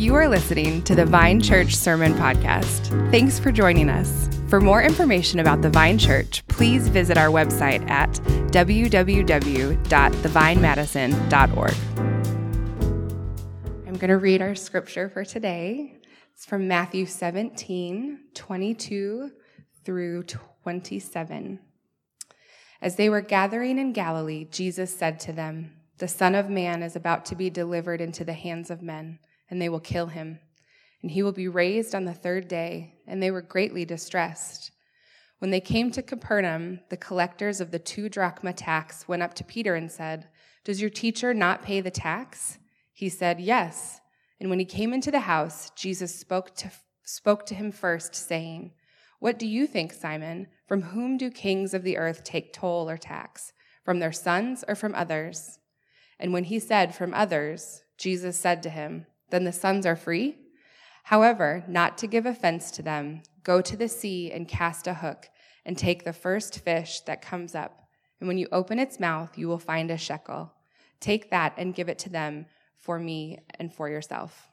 You are listening to the Vine Church Sermon Podcast. Thanks for joining us. For more information about the Vine Church, please visit our website at www.thevinemadison.org. I'm going to read our scripture for today. It's from Matthew 17, 22 through 27. As they were gathering in Galilee, Jesus said to them, The Son of Man is about to be delivered into the hands of men and they will kill him. And he will be raised on the third day. And they were greatly distressed. When they came to Capernaum, the collectors of the two drachma tax went up to Peter and said, Does your teacher not pay the tax? He said, Yes. And when he came into the house, Jesus spoke to, spoke to him first, saying, What do you think, Simon? From whom do kings of the earth take toll or tax? From their sons or from others? And when he said, From others, Jesus said to him, then the sons are free? However, not to give offense to them, go to the sea and cast a hook, and take the first fish that comes up. And when you open its mouth, you will find a shekel. Take that and give it to them for me and for yourself.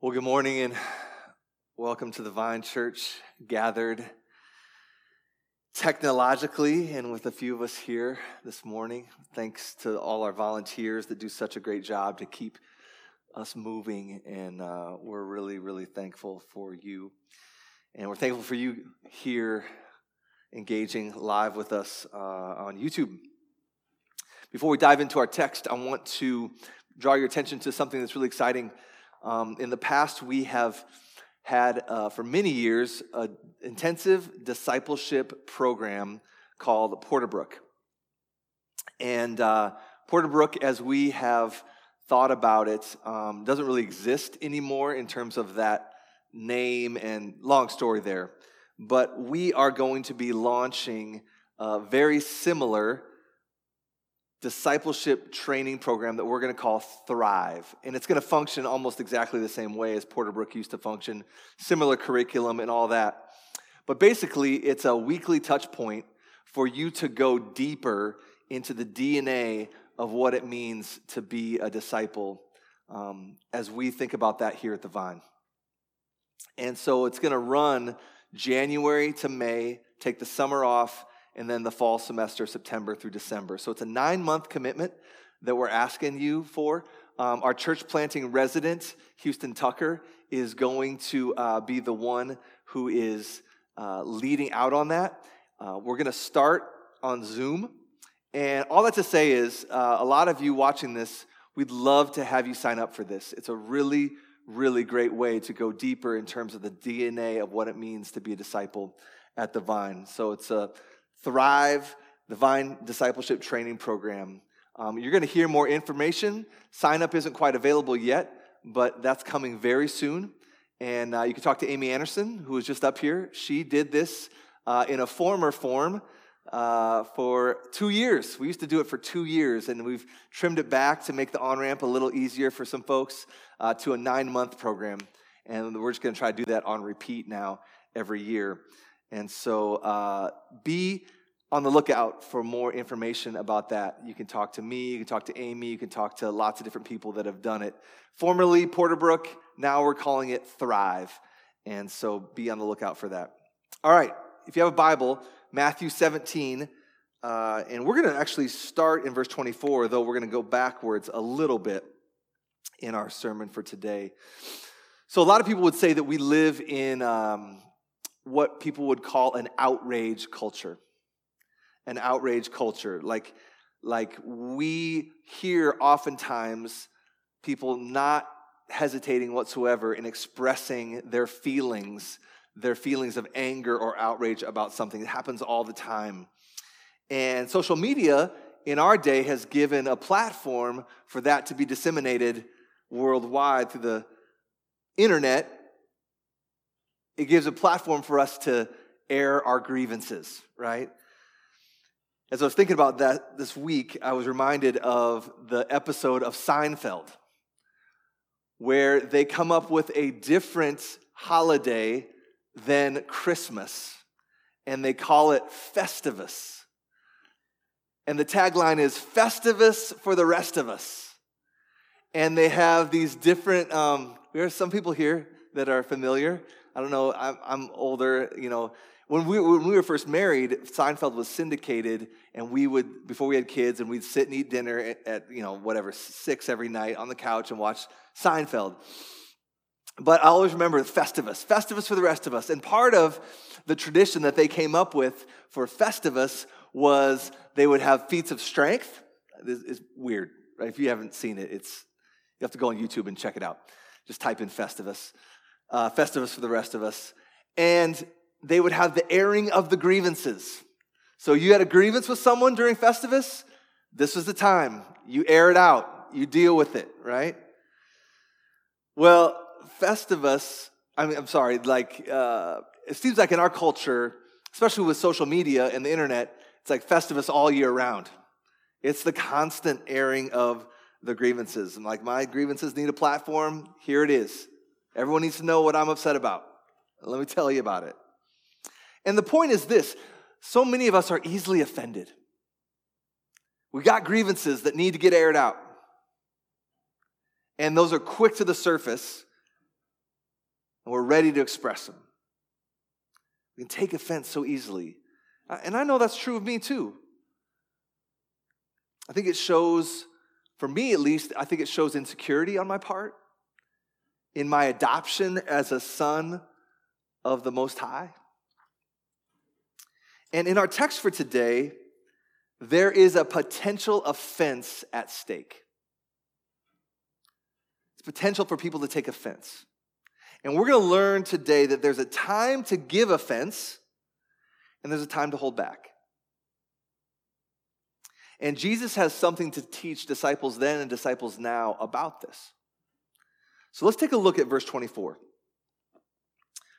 Well, good morning and welcome to the Vine Church gathered technologically and with a few of us here this morning. Thanks to all our volunteers that do such a great job to keep us moving. And uh, we're really, really thankful for you. And we're thankful for you here engaging live with us uh, on YouTube. Before we dive into our text, I want to draw your attention to something that's really exciting. Um, in the past, we have had uh, for many years an intensive discipleship program called Porterbrook. And uh, Porterbrook, as we have thought about it, um, doesn't really exist anymore in terms of that name and long story there. But we are going to be launching a very similar discipleship training program that we're going to call Thrive. And it's going to function almost exactly the same way as Porterbrook used to function, similar curriculum and all that. But basically, it's a weekly touch point for you to go deeper into the DNA of what it means to be a disciple um, as we think about that here at the Vine. And so it's going to run January to May, take the summer off, and then the fall semester, September through December. So it's a nine month commitment that we're asking you for. Um, our church planting resident, Houston Tucker, is going to uh, be the one who is uh, leading out on that. Uh, we're going to start on Zoom. And all that to say is, uh, a lot of you watching this, we'd love to have you sign up for this. It's a really, really great way to go deeper in terms of the DNA of what it means to be a disciple at the Vine. So it's a Thrive, the Vine Discipleship Training Program. Um, you're going to hear more information. Sign up isn't quite available yet, but that's coming very soon. And uh, you can talk to Amy Anderson, who was just up here. She did this uh, in a former form uh, for two years. We used to do it for two years, and we've trimmed it back to make the on ramp a little easier for some folks uh, to a nine month program. And we're just going to try to do that on repeat now every year. And so uh, be on the lookout for more information about that. You can talk to me, you can talk to Amy, you can talk to lots of different people that have done it. Formerly Porterbrook, now we're calling it Thrive. And so be on the lookout for that. All right, if you have a Bible, Matthew 17, uh, and we're going to actually start in verse 24, though we're going to go backwards a little bit in our sermon for today. So, a lot of people would say that we live in um, what people would call an outrage culture. An outrage culture. Like, like we hear oftentimes people not hesitating whatsoever in expressing their feelings, their feelings of anger or outrage about something. It happens all the time. And social media in our day has given a platform for that to be disseminated worldwide through the internet it gives a platform for us to air our grievances, right? As I was thinking about that this week, I was reminded of the episode of Seinfeld, where they come up with a different holiday than Christmas, and they call it Festivus. And the tagline is Festivus for the rest of us. And they have these different, um, there are some people here that are familiar. I don't know, I'm, I'm older, you know. When we, when we were first married, Seinfeld was syndicated, and we would, before we had kids, and we'd sit and eat dinner at, at you know, whatever, six every night on the couch and watch Seinfeld. But I always remember Festivus, Festivus for the rest of us. And part of the tradition that they came up with for Festivus was they would have feats of strength. This is weird, right? If you haven't seen it, it's you have to go on YouTube and check it out. Just type in Festivus, uh, Festivus for the rest of us, and they would have the airing of the grievances. So you had a grievance with someone during Festivus. This was the time you air it out, you deal with it, right? Well, Festivus, I mean, I'm sorry, like, uh, it seems like in our culture, especially with social media and the internet, it's like Festivus all year round. It's the constant airing of the grievances. I'm like, my grievances need a platform. Here it is. Everyone needs to know what I'm upset about. Let me tell you about it. And the point is this so many of us are easily offended. We got grievances that need to get aired out. And those are quick to the surface and we're ready to express them. We can take offense so easily. Uh, and I know that's true of me too. I think it shows, for me at least, I think it shows insecurity on my part in my adoption as a son of the Most High. And in our text for today, there is a potential offense at stake. It's potential for people to take offense. And we're going to learn today that there's a time to give offense and there's a time to hold back. And Jesus has something to teach disciples then and disciples now about this. So let's take a look at verse 24,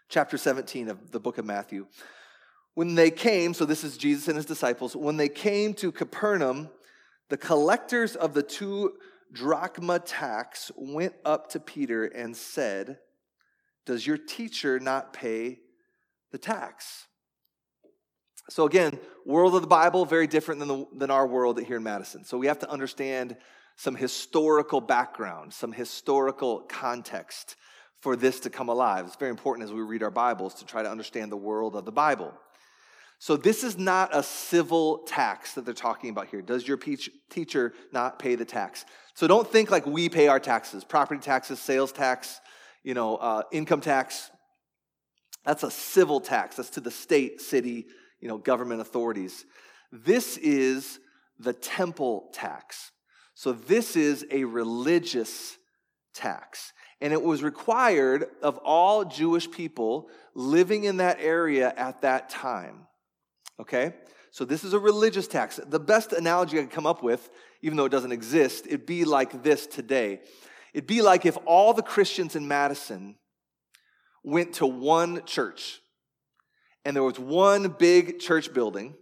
chapter 17 of the book of Matthew. When they came, so this is Jesus and his disciples, when they came to Capernaum, the collectors of the two drachma tax went up to Peter and said, does your teacher not pay the tax? So, again, world of the Bible, very different than, the, than our world here in Madison. So, we have to understand some historical background, some historical context for this to come alive. It's very important as we read our Bibles to try to understand the world of the Bible. So, this is not a civil tax that they're talking about here. Does your teacher not pay the tax? So, don't think like we pay our taxes property taxes, sales tax, you know, uh, income tax. That's a civil tax. That's to the state, city, you know, government authorities. This is the temple tax. So this is a religious tax. And it was required of all Jewish people living in that area at that time. Okay? So this is a religious tax. The best analogy I could come up with, even though it doesn't exist, it'd be like this today. It'd be like if all the Christians in Madison went to one church and there was one big church building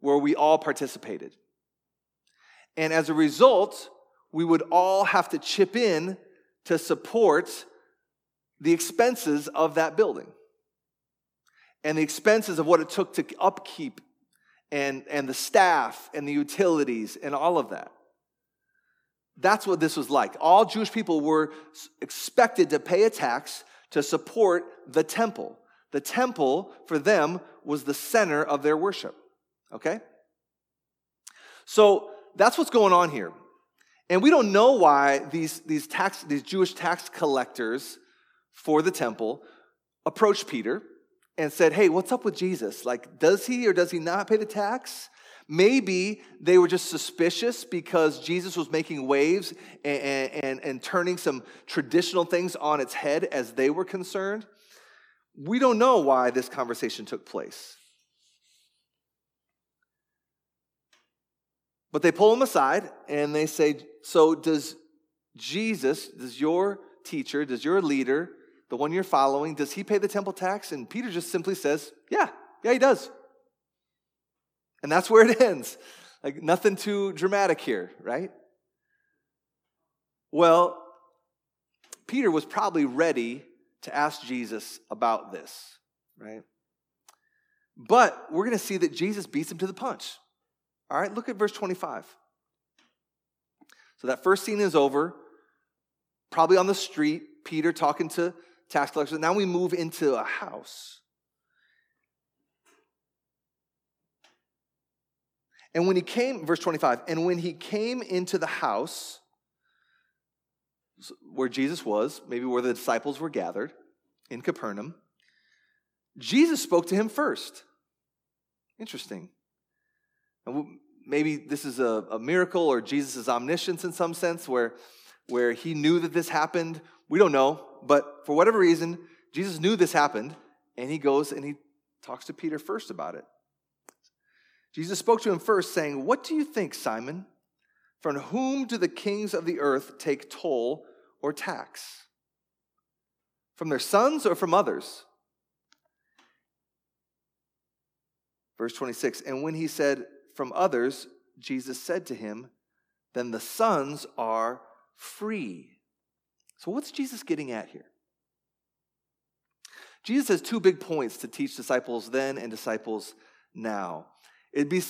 where we all participated. And as a result, we would all have to chip in to support the expenses of that building and the expenses of what it took to upkeep and, and the staff and the utilities and all of that. That's what this was like. All Jewish people were expected to pay a tax to support the temple. The temple, for them, was the center of their worship. Okay? So that's what's going on here. And we don't know why these, these, tax, these Jewish tax collectors for the temple approached Peter and said, Hey, what's up with Jesus? Like, does he or does he not pay the tax? Maybe they were just suspicious because Jesus was making waves and, and, and, turning some traditional things on its head as they were concerned. We don't know why this conversation took place. But they pull him aside and they say, So, does Jesus, does your teacher, does your leader, the one you're following, does he pay the temple tax? And Peter just simply says, Yeah, yeah, he does. And that's where it ends. Like nothing too dramatic here, right? Well, Peter was probably ready to ask Jesus about this, right? But we're going to see that Jesus beats him to the punch. All right, look at verse 25. So that first scene is over, probably on the street, Peter talking to tax collectors. Now we move into a house. And when he came, verse 25, and when he came into the house where Jesus was, maybe where the disciples were gathered in Capernaum, Jesus spoke to him first. Interesting. Maybe this is a, a miracle or Jesus' omniscience in some sense, where, where he knew that this happened. We don't know, but for whatever reason, Jesus knew this happened, and he goes and he talks to Peter first about it. Jesus spoke to him first, saying, What do you think, Simon? From whom do the kings of the earth take toll or tax? From their sons or from others? Verse 26 And when he said, From others, Jesus said to him, Then the sons are free. So, what's Jesus getting at here? Jesus has two big points to teach disciples then and disciples now. It'd be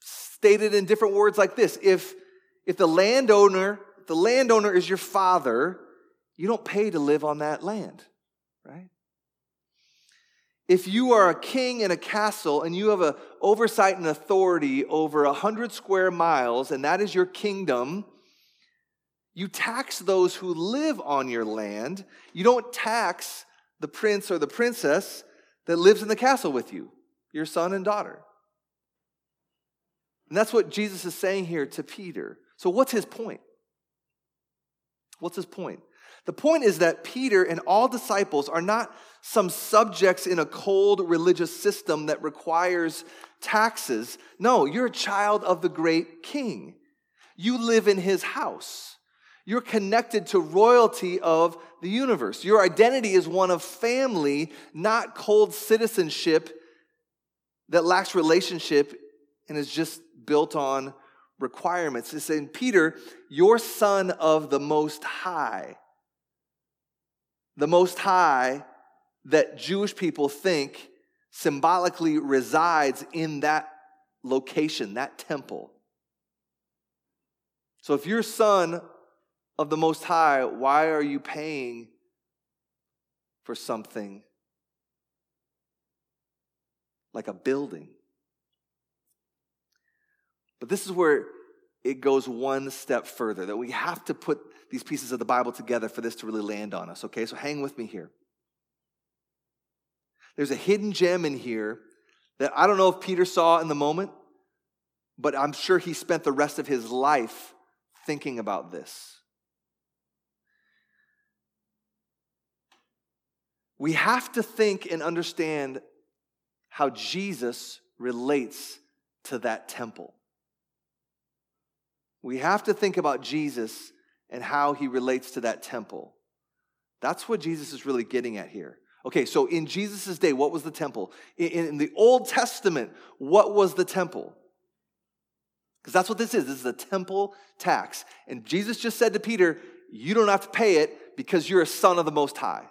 stated in different words like this if, if the landowner, the landowner is your father, you don't pay to live on that land, right? If you are a king in a castle and you have a oversight and authority over a hundred square miles, and that is your kingdom, you tax those who live on your land. You don't tax the prince or the princess that lives in the castle with you, your son and daughter. And that's what Jesus is saying here to Peter. So, what's his point? What's his point? The point is that Peter and all disciples are not some subjects in a cold religious system that requires taxes. No, you're a child of the great king. You live in his house. You're connected to royalty of the universe. Your identity is one of family, not cold citizenship that lacks relationship and is just built on requirements. It's saying, Peter, you're son of the Most High. The Most High that Jewish people think symbolically resides in that location, that temple. So if you're son of the Most High, why are you paying for something like a building? But this is where it goes one step further that we have to put these pieces of the Bible together for this to really land on us, okay? So hang with me here. There's a hidden gem in here that I don't know if Peter saw in the moment, but I'm sure he spent the rest of his life thinking about this. We have to think and understand how Jesus relates to that temple. We have to think about Jesus and how he relates to that temple. That's what Jesus is really getting at here. Okay, so in Jesus' day, what was the temple? In, in the Old Testament, what was the temple? Because that's what this is. This is a temple tax. And Jesus just said to Peter, You don't have to pay it because you're a son of the Most High.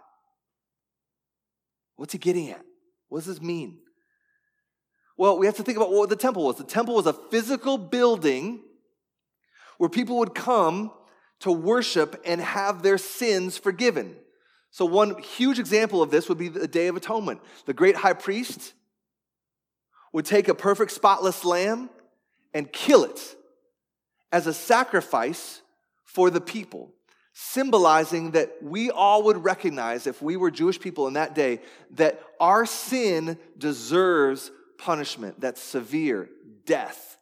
What's he getting at? What does this mean? Well, we have to think about what the temple was. The temple was a physical building where people would come to worship and have their sins forgiven. So, one huge example of this would be the Day of Atonement. The great high priest would take a perfect, spotless lamb and kill it as a sacrifice for the people, symbolizing that we all would recognize, if we were Jewish people in that day, that our sin deserves punishment that's severe, death.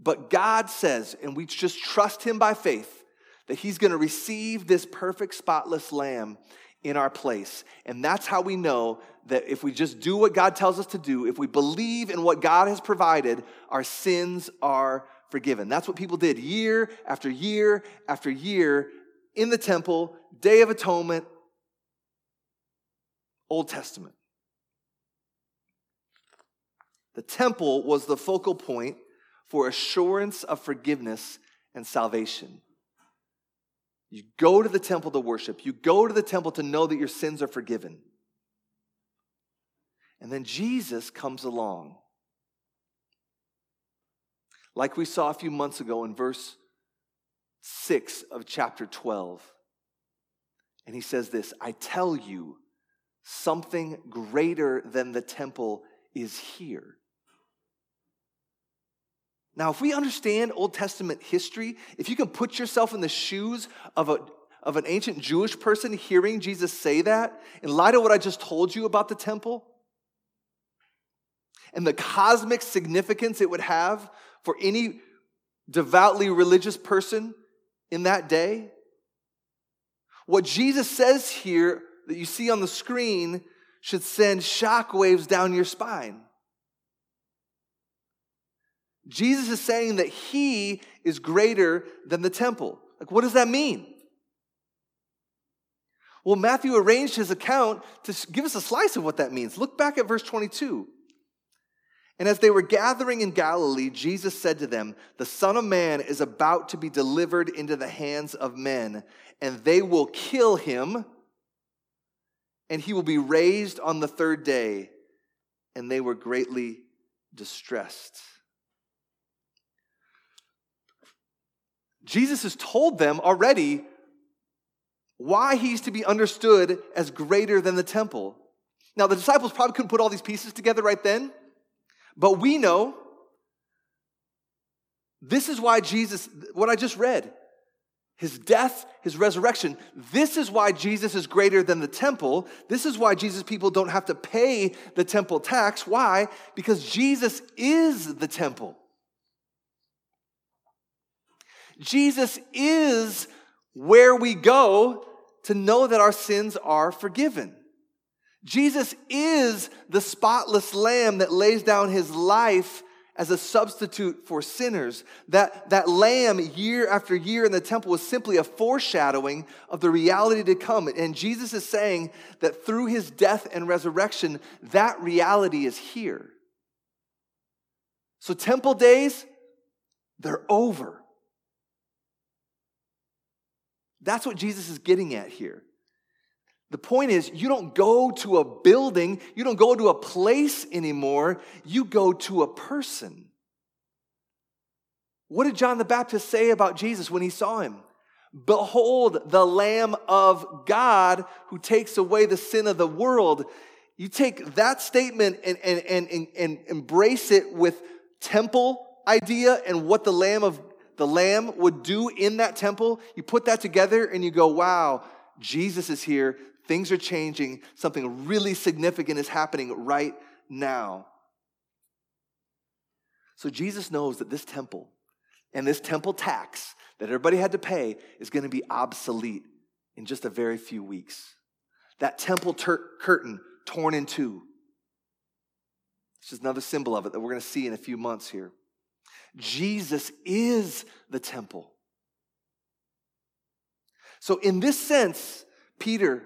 But God says, and we just trust Him by faith, that He's to receive this perfect, spotless lamb in our place. And that's how we know that if we just do what God tells us to do, if we believe in what God has provided, our sins are forgiven. That's what people did year after year after year in the temple, Day of Atonement, Old Testament. The temple was the focal point for assurance of forgiveness and salvation. You go to the temple to worship, you go to the temple to know that your sins are forgiven. And then Jesus comes along. like we saw a few months ago in verse 6 of chapter 12. And he says this I tell you, something greater than the temple is here. Now, if we understand Old Testament history, if you can put yourself in the shoes of, a, of an ancient Jewish person hearing Jesus say that, in light of what I just told you about the temple, and the cosmic significance it would have for any devoutly religious person in that day, what Jesus says here that you see on the screen should send shockwaves down your spine. Jesus is saying that he is greater than the temple. Like, what does that mean? Well, Matthew arranged his account to give us a slice of what that means. Look back at verse 22. And as they were gathering in Galilee, Jesus said to them, The Son of Man is about to be delivered into the hands of men, and they will kill him, and he will be raised on the third day. And they were greatly distressed. Jesus has told them already why he's to be understood as greater than the temple. Now, the disciples probably couldn't put all these pieces together right then, but we know this is why Jesus, what I just read, his death, his resurrection, this is why Jesus is greater than the temple. This is why Jesus' people don't have to pay the temple tax. Why? Because Jesus is the temple. Jesus is where we go to know that our sins are forgiven. Jesus is the spotless lamb that lays down his life as a substitute for sinners. That, that lamb, year after year in the temple, was simply a foreshadowing of the reality to come. And Jesus is saying that through his death and resurrection, that reality is here. So, temple days, they're over. That's what Jesus is getting at here. The point is, you don't go to a building, you don't go to a place anymore, you go to a person. What did John the Baptist say about Jesus when he saw him? Behold, the Lamb of God who takes away the sin of the world. You take that statement and, and, and, and, embrace it with temple idea and what the Lamb of the lamb would do in that temple, you put that together and you go, wow, Jesus is here. Things are changing. Something really significant is happening right now. So Jesus knows that this temple and this temple tax that everybody had to pay is going to be obsolete in just a very few weeks. That temple ter- curtain torn in two. It's just another symbol of it that we're going to see in a few months here. Jesus is the temple. So, in this sense, Peter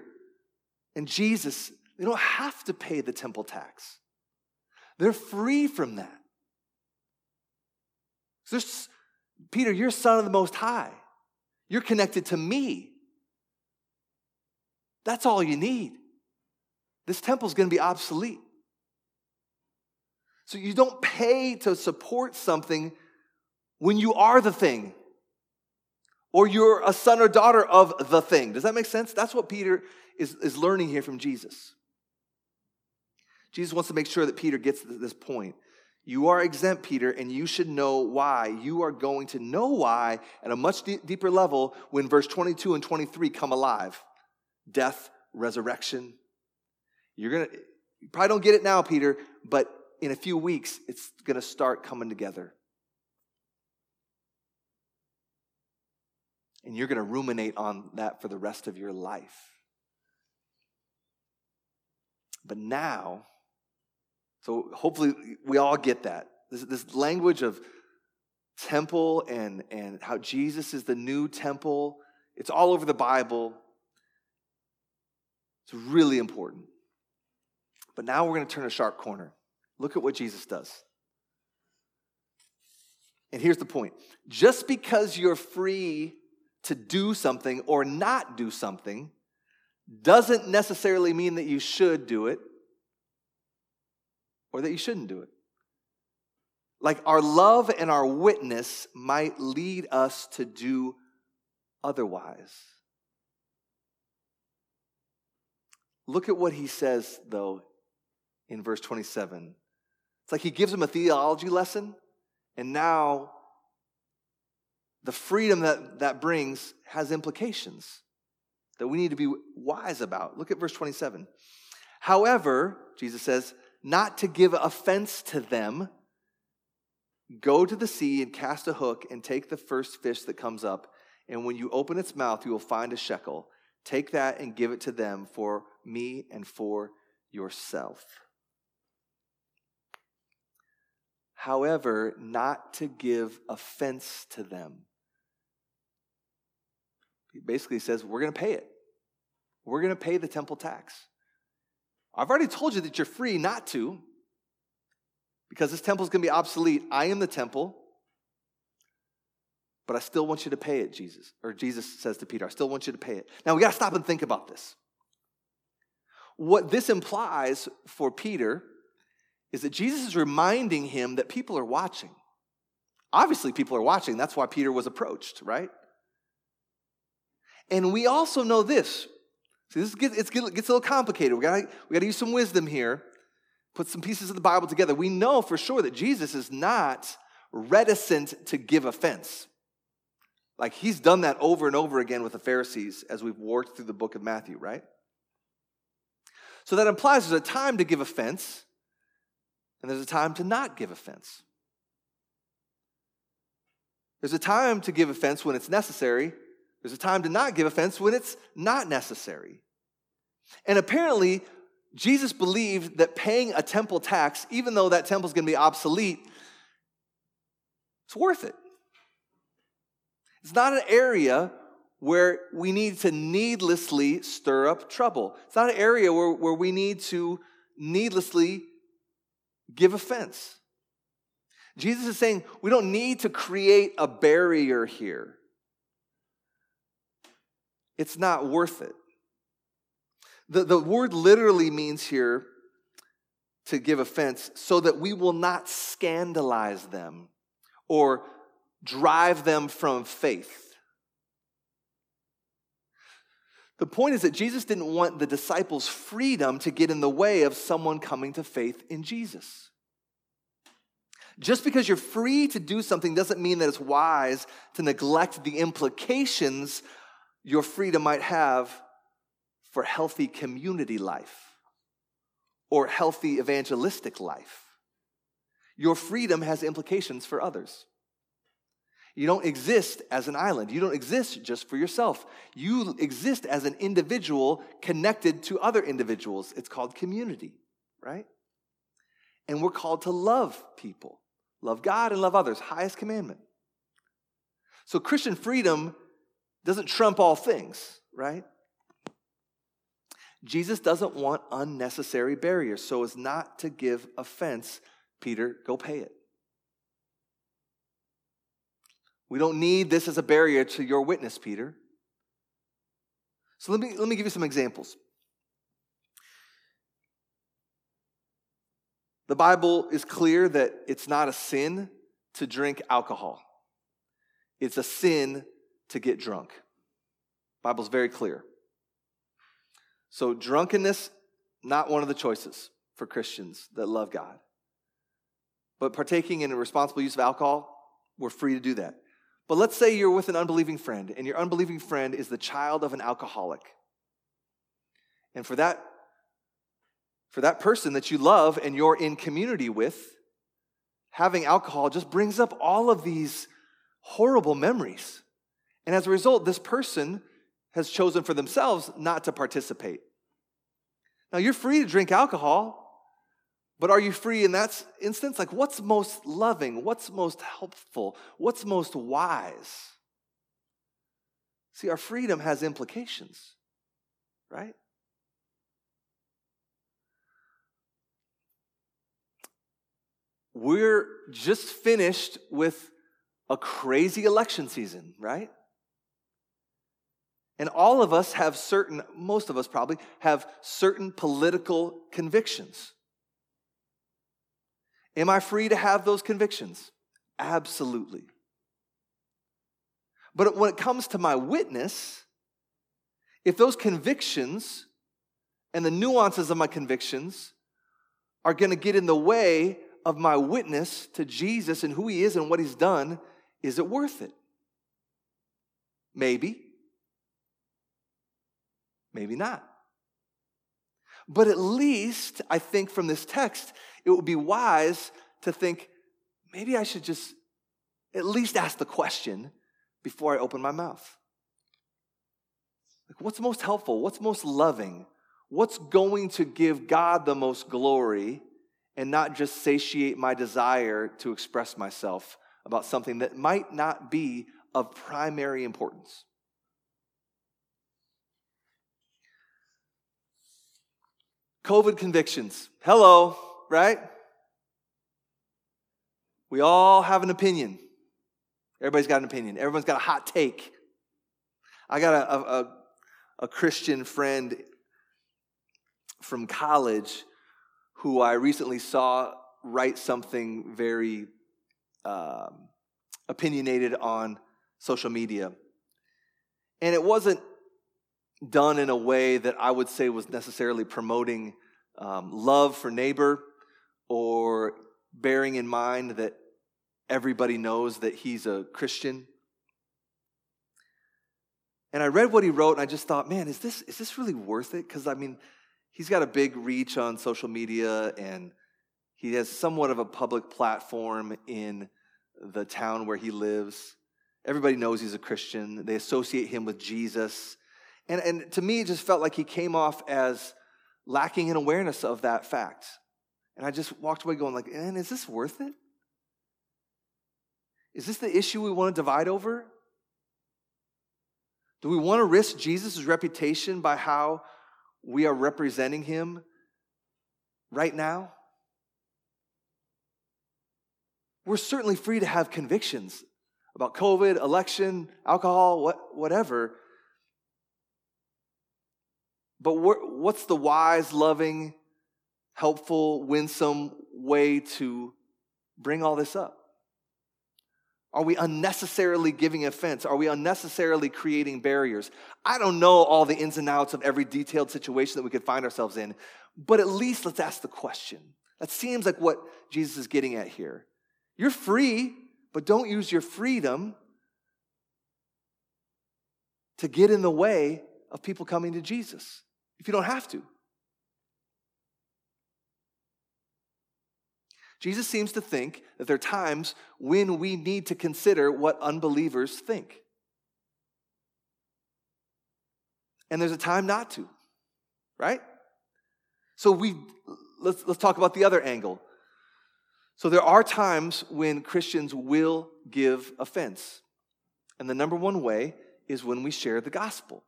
and Jesus, they don't have to pay the temple tax. They're free from that. So Peter, you're son of the Most High. You're connected to me. That's all you need. This temple's going to be obsolete. So you don't pay to support something when you are the thing or you're a son or daughter of the thing. Does that make sense? That's what Peter is, is learning here from Jesus. Jesus wants to make sure that Peter gets this point. You are exempt, Peter, and you should know why. You are going to know why at a much deeper level when verse 22 and 23 come alive death, resurrection. You're going to, you probably don't get it now, Peter, but in a few weeks, it's going to start coming together. And you're going to ruminate on that for the rest of your life. But now, so hopefully we all get that. This, this language of temple and, and how Jesus is the new temple, it's all over the Bible. It's really important. But now we're going to turn a sharp corner. Look at what Jesus does. And here's the point just because you're free to do something or not do something doesn't necessarily mean that you should do it or that you shouldn't do it. Like our love and our witness might lead us to do otherwise. Look at what he says, though, in verse 27. It's like he gives him a theology lesson, and now the freedom that that brings has implications that we need to be wise about. Look at verse 27. However, Jesus says, not to give offense to them Go to the sea and cast a hook and take the first fish that comes up. And when you open its mouth, you will find a shekel. Take that and give it to them for me and for yourself. However, not to give offense to them. He basically says, We're going to pay it. We're going to pay the temple tax. I've already told you that you're free not to because this temple is going to be obsolete. I am the temple, but I still want you to pay it, Jesus. Or Jesus says to Peter, I still want you to pay it. Now we got to stop and think about this. What this implies for Peter is that Jesus is reminding him that people are watching. Obviously, people are watching. That's why Peter was approached, right? And we also know this. See, this gets, it gets a little complicated. We gotta, we gotta use some wisdom here put some pieces of the Bible together, we know for sure that Jesus is not reticent to give offense. Like he's done that over and over again with the Pharisees as we've worked through the book of Matthew, right? So that implies there's a time to give offense and there's a time to not give offense. There's a time to give offense when it's necessary. There's a time to not give offense when it's not necessary. And apparently, Jesus believed that paying a temple tax, even though that temple is going to be obsolete, it's worth it. It's not an area where we need to needlessly stir up trouble. It's not an area where, where we need to needlessly give offense. Jesus is saying we don't need to create a barrier here. It's not worth it. The, the word literally means here to give offense so that we will not scandalize them or drive them from faith. The point is that Jesus didn't want the disciples' freedom to get in the way of someone coming to faith in Jesus. Just because you're free to do something doesn't mean that it's wise to neglect the implications your freedom might have for healthy community life or healthy evangelistic life. Your freedom has implications for others. You don't exist as an island. You don't exist just for yourself. You exist as an individual connected to other individuals. It's called community, right? And we're called to love people, love God and love others, highest commandment. So Christian freedom doesn't trump all things, right? Jesus doesn't want unnecessary barriers so as not to give offense. Peter, go pay it. We don't need this as a barrier to your witness, Peter. So let me, let me give you some examples. The Bible is clear that it's not a sin to drink alcohol. It's a sin to get drunk. Bible's very clear. So, drunkenness, not one of the choices for Christians that love God. But partaking in a responsible use of alcohol, we're free to do that. But let's say you're with an unbelieving friend, and your unbelieving friend is the child of an alcoholic. And for that, for that person that you love and you're in community with, having alcohol just brings up all of these horrible memories. And as a result, this person has chosen for themselves not to participate. Now, you're free to drink alcohol, but are you free in that instance? Like, what's most loving? What's most helpful? What's most wise? See, our freedom has implications, right? We're just finished with a crazy election season, right? And all of us have certain, most of us probably, have certain political convictions. Am I free to have those convictions? Absolutely. But when it comes to my witness, if those convictions and the nuances of my convictions are going to get in the way of my witness to Jesus and who he is and what he's done, is it worth it? Maybe. Maybe not. But at least, I think from this text, it would be wise to think maybe I should just at least ask the question before I open my mouth. Like, what's most helpful? What's most loving? What's going to give God the most glory and not just satiate my desire to express myself about something that might not be of primary importance? COVID convictions. Hello, right? We all have an opinion. Everybody's got an opinion. Everyone's got a hot take. I got a, a, a Christian friend from college who I recently saw write something very um, opinionated on social media. And it wasn't done in a way that I would say was necessarily promoting um, love for neighbor or bearing in mind that everybody knows that he's a Christian. And I read what he wrote and I just thought, man, is this, is this really worth it? Because I mean, he's got a big reach on social media and he has somewhat of a public platform in the town where he lives. Everybody knows he's a Christian. They associate him with Jesus. And, and to me, it just felt like he came off as lacking in awareness of that fact. And I just walked away going like, and is this worth it? Is this the issue we want to divide over? Do we want to risk Jesus' reputation by how we are representing him right now? We're certainly free to have convictions about COVID, election, alcohol, what, whatever. But what's the wise, loving, helpful, winsome way to bring all this up? Are we unnecessarily giving offense? Are we unnecessarily creating barriers? I don't know all the ins and outs of every detailed situation that we could find ourselves in, but at least let's ask the question. That seems like what Jesus is getting at here. You're free, but don't use your freedom to get in the way of people coming to Jesus if you don't have to. Jesus seems to think that there are times when we need to consider what unbelievers think. And there's a time not to, right? So we let's let's talk about the other angle. So there are times when Christians will give offense. And the number one way is when we share the gospel.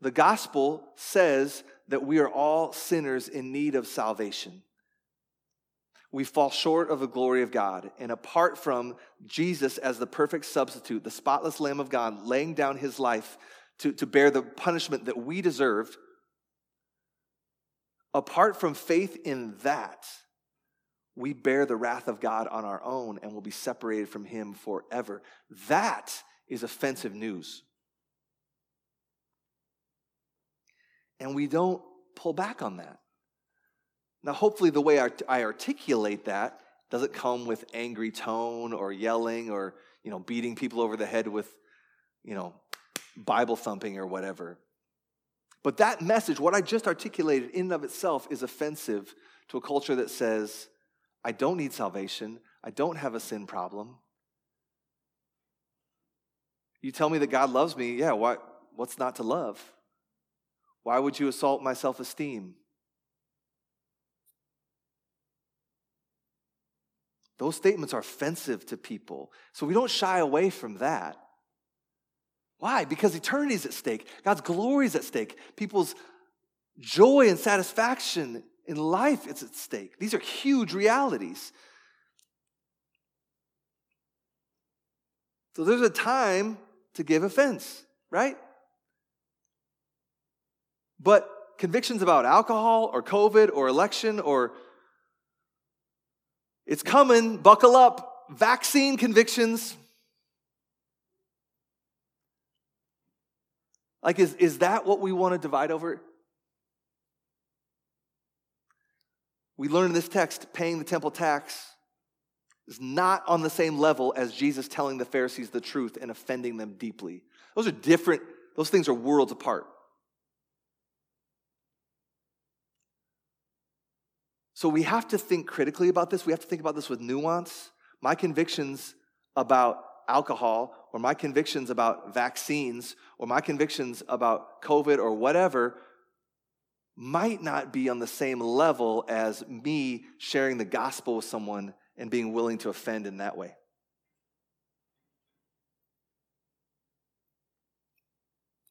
The gospel says that we are all sinners in need of salvation. We fall short of the glory of God. And apart from Jesus as the perfect substitute, the spotless Lamb of God, laying down his life to, to bear the punishment that we deserved, apart from faith in that, we bear the wrath of God on our own and will be separated from him forever. That is offensive news. And we don't pull back on that. Now, hopefully, the way I articulate that doesn't come with angry tone or yelling or you know beating people over the head with you know Bible thumping or whatever. But that message, what I just articulated in and of itself, is offensive to a culture that says, I don't need salvation, I don't have a sin problem. You tell me that God loves me, yeah, what, what's not to love? Why would you assault my self esteem? Those statements are offensive to people. So we don't shy away from that. Why? Because eternity is at stake. God's glory is at stake. People's joy and satisfaction in life is at stake. These are huge realities. So there's a time to give offense, right? But convictions about alcohol or COVID or election or It's coming, buckle up. Vaccine convictions. Like, is, is that what we want to divide over? We learn in this text paying the temple tax is not on the same level as Jesus telling the Pharisees the truth and offending them deeply. Those are different, those things are worlds apart. So we have to think critically about this. We have to think about this with nuance. My convictions about alcohol, or my convictions about vaccines, or my convictions about COVID or whatever might not be on the same level as me sharing the gospel with someone and being willing to offend in that way.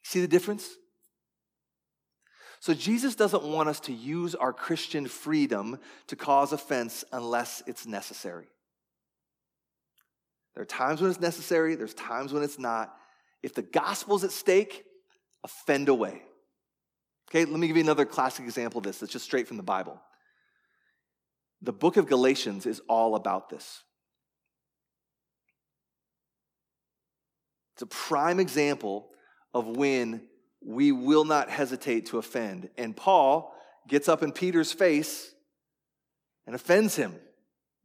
See the difference? So, Jesus doesn't want us to use our Christian freedom to cause offense unless it's necessary. There are times when it's necessary, there's times when it's not. If the gospel's at stake, offend away. Okay, let me give you another classic example of this that's just straight from the Bible. The book of Galatians is all about this. It's a prime example of when we will not hesitate to offend. And Paul gets up in Peter's face and offends him.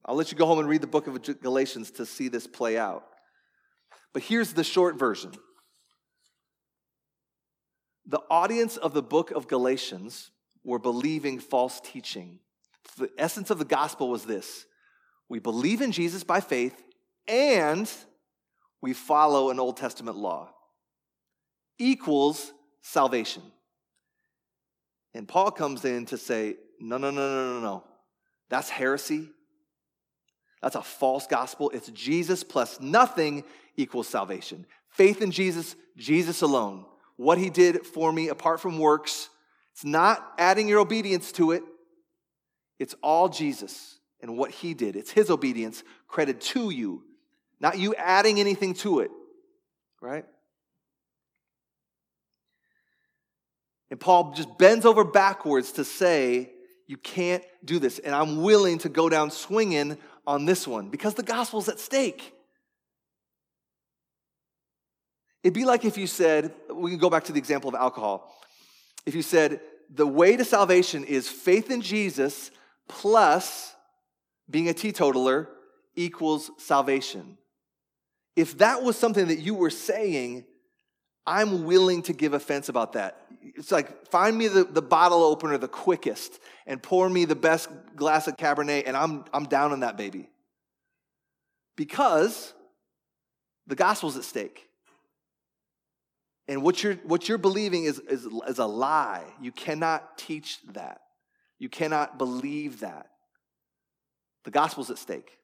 I'll let you go home and read the book of Galatians to see this play out. But here's the short version the audience of the book of Galatians were believing false teaching. The essence of the gospel was this we believe in Jesus by faith and we follow an Old Testament law equals salvation. And Paul comes in to say, no, no, no, no, no, no. That's heresy. That's a false gospel. It's Jesus plus nothing equals salvation. Faith in Jesus, Jesus alone. What he did for me apart from works. It's not adding your obedience to it, it's all Jesus and what he did. It's his obedience credited to you, not you adding anything to it, right? And Paul just bends over backwards to say, You can't do this. And I'm willing to go down swinging on this one because the gospel's at stake. It'd be like if you said, we can go back to the example of alcohol. If you said, the way to salvation is faith in Jesus plus being a teetotaler equals salvation. If that was something that you were saying, I'm willing to give offense about that. It's like, find me the, the bottle opener the quickest and pour me the best glass of Cabernet, and I'm, I'm down on that baby. Because the gospel's at stake. And what you're, what you're believing is, is, is a lie. You cannot teach that. You cannot believe that. The gospel's at stake.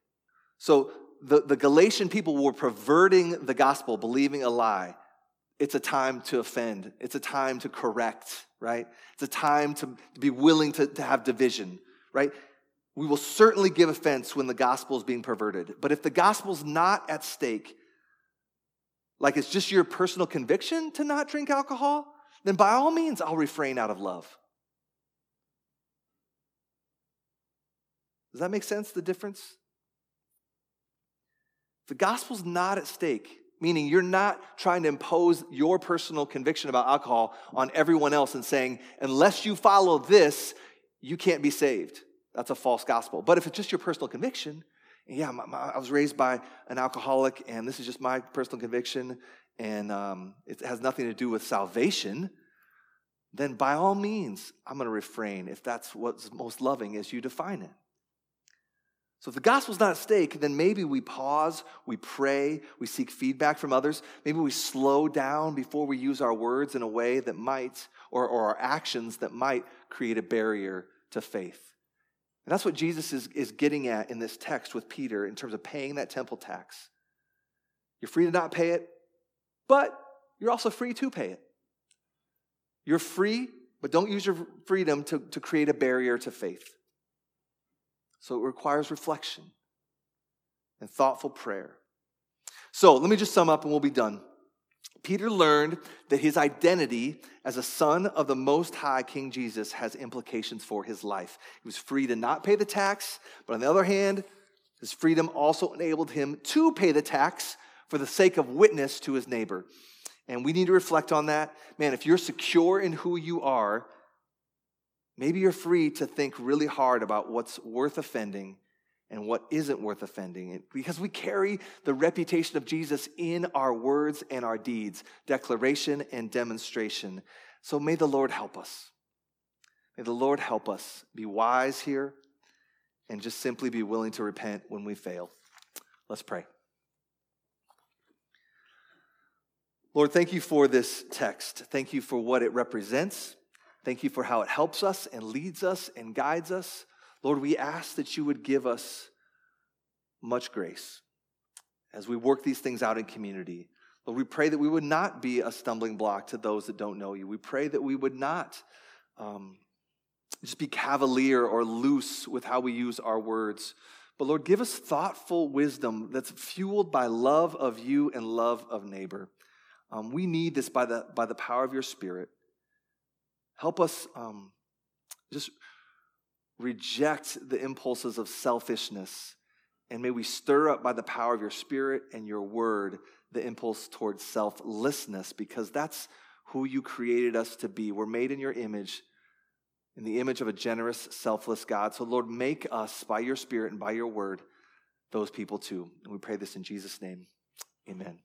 So the, the Galatian people were perverting the gospel, believing a lie it's a time to offend. It's a time to correct, right? It's a time to, be willing to, to have division, right? We will certainly give offense when the gospel is being perverted. But if the gospel's not at stake, like it's just your personal conviction to not drink alcohol, then by all means, I'll refrain out of love. Does that make sense, the difference? The gospel's not at stake meaning you're not trying to impose your personal conviction about alcohol on everyone else and saying, unless you follow this, you can't be saved. That's a false gospel. But if it's just your personal conviction, yeah, my, my, I was raised by an alcoholic, and this is just my personal conviction, and um, it has nothing to do with salvation, then by all means, I'm going to refrain if that's what's most loving as you define it. So if the gospel's not at stake, then maybe we pause, we pray, we seek feedback from others. Maybe we slow down before we use our words in a way that might, or, or our actions that might create a barrier to faith. And that's what Jesus is, is getting at in this text with Peter in terms of paying that temple tax. You're free to not pay it, but you're also free to pay it. You're free, but don't use your freedom to, to create a barrier to faith. So it requires reflection and thoughtful prayer. So let me just sum up and we'll be done. Peter learned that his identity as a son of the Most High King Jesus has implications for his life. He was free to not pay the tax, but on the other hand, His freedom also enabled him to pay the tax for the sake of witness to his neighbor. And we need to reflect on that. Man, if you're secure in who you are, maybe you're free to think really hard about what's worth offending and what isn't worth offending. Because we carry the reputation of Jesus in our words and our deeds, declaration and demonstration. So may the Lord help us. May the Lord help us be wise here and just simply be willing to repent when we fail. Let's pray. Lord, thank you for this text. Thank you for what it represents. Thank you for how it helps us and leads us and guides us. Lord, we ask that you would give us much grace as we work these things out in community. Lord, we pray that we would not be a stumbling block to those that don't know you. We pray that we would not um, just be cavalier or loose with how we use our words. But Lord, give us thoughtful wisdom that's fueled by love of you and love of neighbor. Um, we need this by the, by the power of your Spirit. Help us um, just reject the impulses of selfishness. And may we stir up by the power of your Spirit and your word the impulse towards selflessness because that's who you created us to be. We're made in your image in the image of a generous, selfless God. So, Lord, make us by your Spirit and by your word those people too. And we pray this in Jesus' name. Amen.